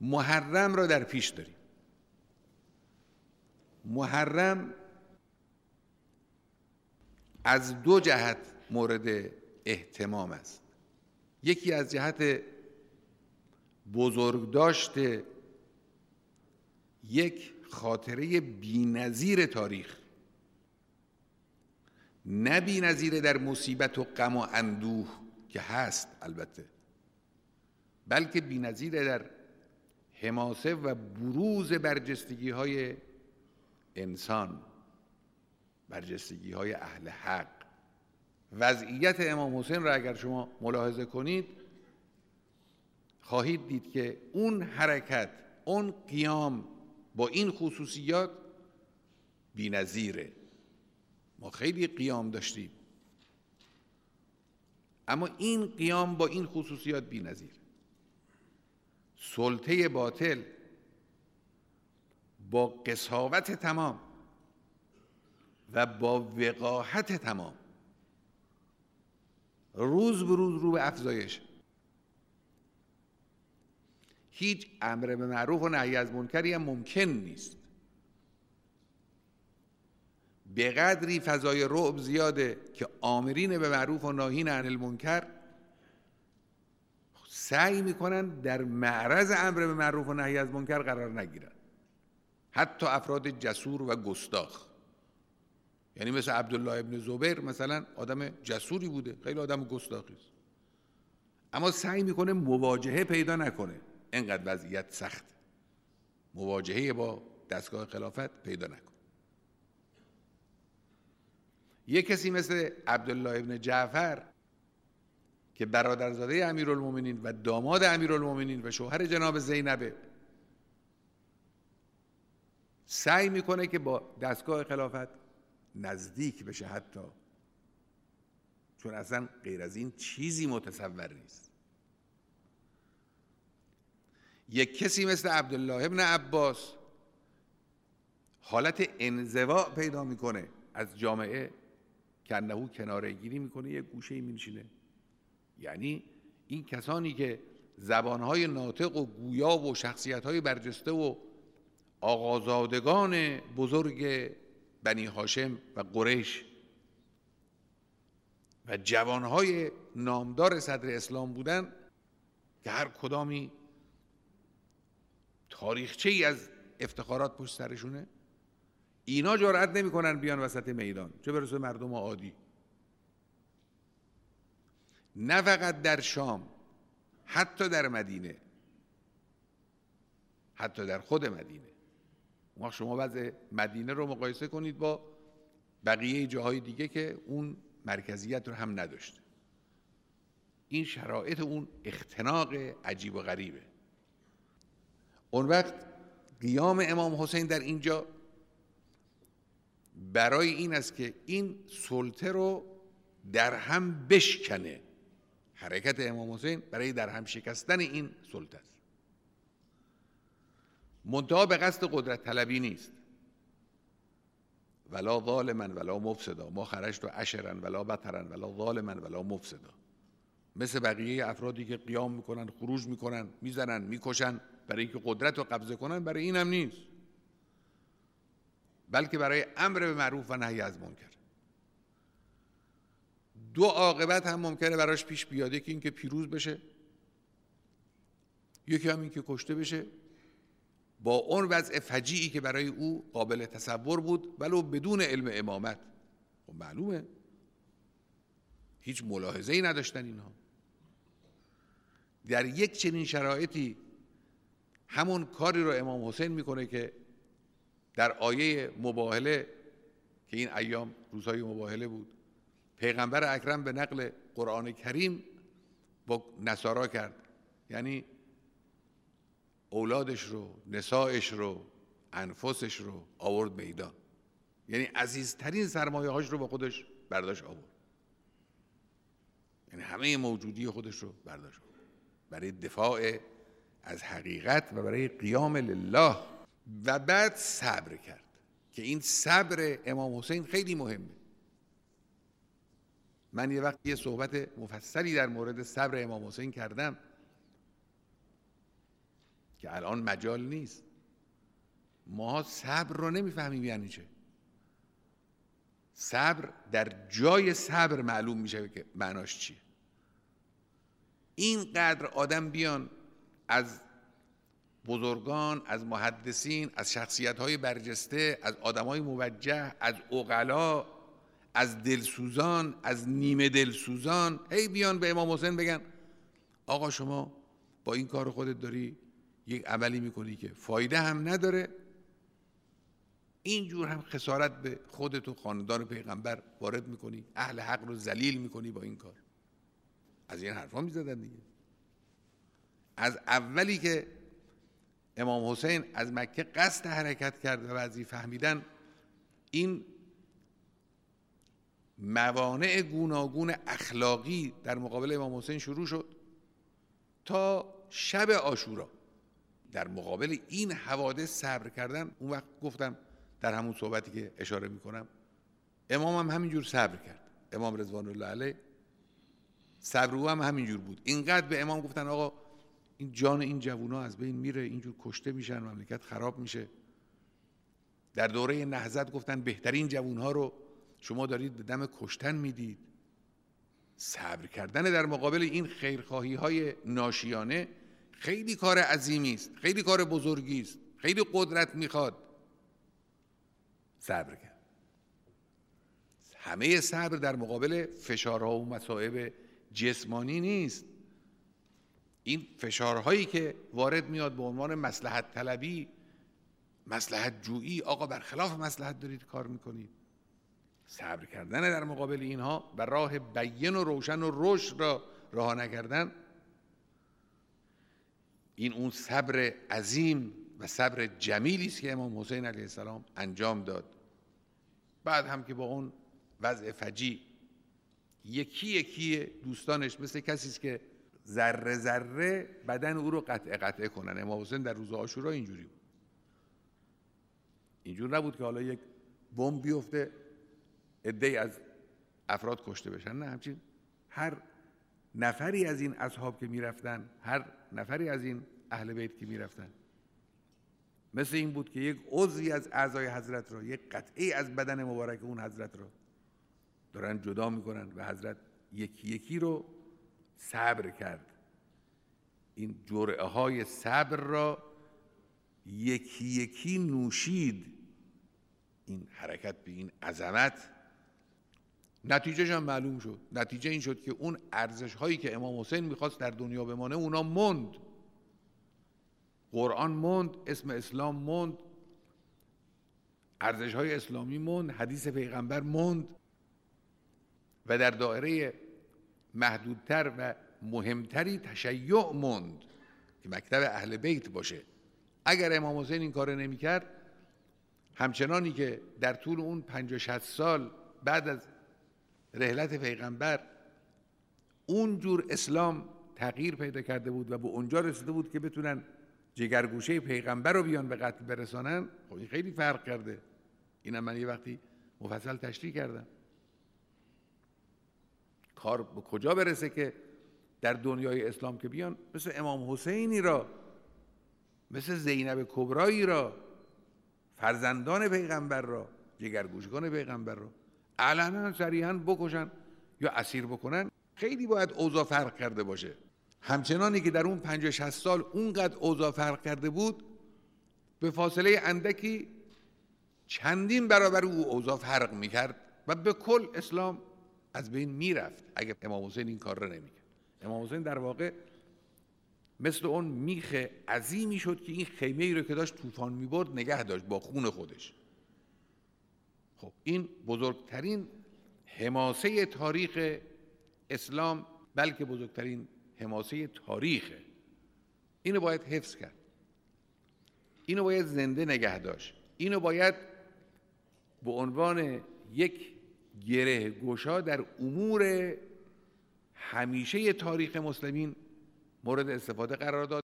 محرم را در پیش داریم. محرم از دو جهت مورد احتمام است. یکی از جهت بزرگ داشته یک خاطره بینظیر تاریخ. نه در مصیبت و غم و اندوه که هست البته بلکه بینظیر در حماسه و بروز برجستگی های انسان برجستگی های اهل حق. وضعیت امام حسین را اگر شما ملاحظه کنید خواهید دید که اون حرکت اون قیام با این خصوصیات بی‌نظیره. ما خیلی قیام داشتیم. اما این قیام با این خصوصیات بی‌نظیر. سلطه باطل با قصاوت تمام و با وقاحت تمام. روز به روز رو به افزایش. هیچ امر به معروف و نهی از منکری هم ممکن نیست. به قدری فضای رعب زیاده که آمرین به معروف و ناهین عن المنکر سعی می‌کنن در معرض امر به معروف و نهی از منکر قرار نگیرن. حتی افراد جسور و گستاخ. یعنی مثل عبدالله ابن زبیر مثلا آدم جسوری بوده خیلی آدم گستاخی است. اما سعی می‌کنه مواجهه پیدا نکنه. انقدر وضعیت سخت. مواجهه با دستگاه خلافت پیدا نکنه یه کسی مثل عبدالله ابن جعفر که برادرزاده امیرالمومنین و داماد امیرالمومنین و شوهر جناب زینبه سعی می‌کنه که با دستگاه خلافت نزدیک بشه حتی. چون اصلا غیر از این چیزی متصور نیست. یک کسی مثل عبدالله ابن عباس حالت انزوا پیدا می‌کنه. از جامعه که انهو کناره گیری می‌کنه یه گوشه می یعنی این کسانی که زبانهای ناطق و گویا و شخصیتهای برجسته و آغازادگان بزرگ بنی هاشم و قریش و جوانهای نامدار صدر اسلام بودن که هر کدامی تاریخچه ای از افتخارات پشت سرشونه اینا جرأت نمی‌کنن بیان وسط میدان چه برسه مردم عادی. نه فقط در شام حتی در مدینه. حتی در خود مدینه. ما شما وضع مدینه رو مقایسه کنید با بقیه جاهای دیگه که اون مرکزیت رو هم نداشته. این شرایط اون اختناق عجیب و غریبه. اون وقت قیام امام حسین در اینجا برای این است که این سلطه رو در هم بشکنه. حرکت امام حسین برای در هم شکستن این سلطه است. منتها به قصد قدرت طلبی نیست. ولا ظالما ولا مفسدا. ما خرجت و اشرن ولا بطرن ولا ظالما ولا مفسدا. مثل بقیه افرادی که قیام می‌کنن خروج می‌کنن می‌زنن می‌کشن برای اینکه قدرت رو قبضه کنن برای این هم نیست. بلکه برای امر به معروف و نهی از منکر. دو عاقبت هم ممکنه براش پیش بیاده که اینکه پیروز بشه یکی هم اینکه کشته بشه. با اون وضع فجیعی که برای او قابل تصور بود ولو بدون علم امامت. خب معلومه. هیچ ملاحظه ای نداشتن اینها. در یک چنین شرایطی همون کاری رو امام حسین می‌کنه که در آیه مباهله که این ایام روزهای مباهله بود پیغمبر اکرم به نقل قرآن کریم با نصارا کرد. یعنی اولادش رو نسایش رو انفسش رو آورد میدان. یعنی عزیزترین سرمایه هاش رو با خودش برداشت آورد. یعنی همه موجودی خودش رو برداشت آورد. برای دفاع از حقیقت و برای قیام لله. و بعد صبر کرد که این صبر امام حسین خیلی مهمه. من یه وقت یه صحبت مفصلی در مورد صبر امام حسین کردم که الان مجال نیست. ما صبر رو نمی‌فهمیم یعنی چه. صبر در جای صبر معلوم میشه که معناش چیه. اینقدر آدم بیان از بزرگان از محدثین از شخصیت های برجسته از آدم های موجه از اقلا از دلسوزان از نیمه دلسوزان هی بیان به امام حسین بگن آقا شما با این کار خودت داری یک عملی می‌کنی که فایده هم نداره. اینجور هم خسارت به خودت و خاندان پیغمبر وارد می‌کنی. اهل حق رو ذلیل می‌کنی با این کار. از این حرفا می‌زدن دیگه. از اولی که امام حسین از مکه قصد حرکت کرد و بعضی فهمیدن این موانع گوناگون اخلاقی در مقابل امام حسین شروع شد تا شب آشورا در مقابل این حوادث صبر کردن اون وقت گفتم در همون صحبتی که اشاره می‌کنم امام هم همینجور صبر کرد. امام رضوان الله علیه صبر او هم همینجور بود. اینقدر به امام گفتن آقا این جان این جوونا از بین میره اینجور کشته میشن مملکت خراب میشه. در دوره نهزت گفتن بهترین جوونها رو شما دارید به دم کشتن می‌دید. صبر کردن در مقابل این خیرخواهی های ناشیانه خیلی کار عظیمی است خیلی کار بزرگی است خیلی قدرت می‌خواد. صبر کرد. همه صبر در مقابل فشارها و مصائب جسمانی نیست. این فشارهایی که وارد میاد به عنوان مسلحت طلبی مسلحت جویی آقا برخلاف مسلحت دارید کار می‌کنید. صبر کردن در مقابل اینها و راه بین و روشن و رشد را راه نکردن این اون صبر عظیم و صبر جمیلی است که امام حسین علیه السلام انجام داد. بعد هم که با اون وضع فجی یکی یکی دوستانش مثل کسی است که ذره ذره بدن او رو قطع قطعه کنن. امام حسین در روز آشورا اینجوری بود. اینجور نبود که حالا یک بمب بیفته ای از افراد کشته بشن. نه همچین هر نفری از این اصحاب که می‌رفتن هر نفری از این اهل بیت که می‌رفتن مثل این بود که یک عضوی از اعضای حضرت را یک قطعه از بدن مبارک اون حضرت را دارن جدا می‌کنن و حضرت یکی یکی رو صبر کرد. این جرعه های صبر را یکی یکی نوشید. این حرکت به این عظمت نتیجهش هم معلوم شد. نتیجه این شد که اون ارزش هایی که امام حسین می‌خواست در دنیا بمانه اونا مند قرآن مند اسم اسلام مند ارزش های اسلامی مند حدیث پیغمبر مند و در دایره محدودتر و مهمتری تشیع مند که مکتب اهل بیت باشه. اگر امام حسین این کار نمی‌کرد همچنانی که در طول اون 50 سال بعد از رحلت پیغمبر اونجور اسلام تغییر پیدا کرده بود و به اونجا رسیده بود که بتونن جگرگوشه پیغمبر رو بیان به قتل برسانن. خب این خیلی فرق کرده. اینم من یه وقتی مفصل تشریح کردم. کار به کجا برسه که در دنیای اسلام که بیان؟ مثل امام حسینی را مثل زینب کبرایی را فرزندان پیغمبر را جگرگوشگان پیغمبر را. علنا صریحا بکشن یا اسیر بکنن خیلی باید اوضاع فرق کرده باشه. همچنانی که در اون 50 60 سال اونقدر اوضاع فرق کرده بود به فاصله اندکی چندین برابر او اوضاع فرق می‌کرد و به کل اسلام از بین می‌رفت. اگر امام حسین این کار را نمی‌کرد. امام حسین در واقع مثل اون میخ عظیمی شد که این خیمه ای رو که داشت طوفان می‌برد نگه داشت با خون خودش. خب این بزرگترین حماسه تاریخ اسلام بلکه بزرگترین حماسه تاریخه اینو باید حفظ کرد. اینو باید زنده نگه داشت. اینو باید به عنوان یک گره گشا در امور همیشه تاریخ مسلمین مورد استفاده قرار داد.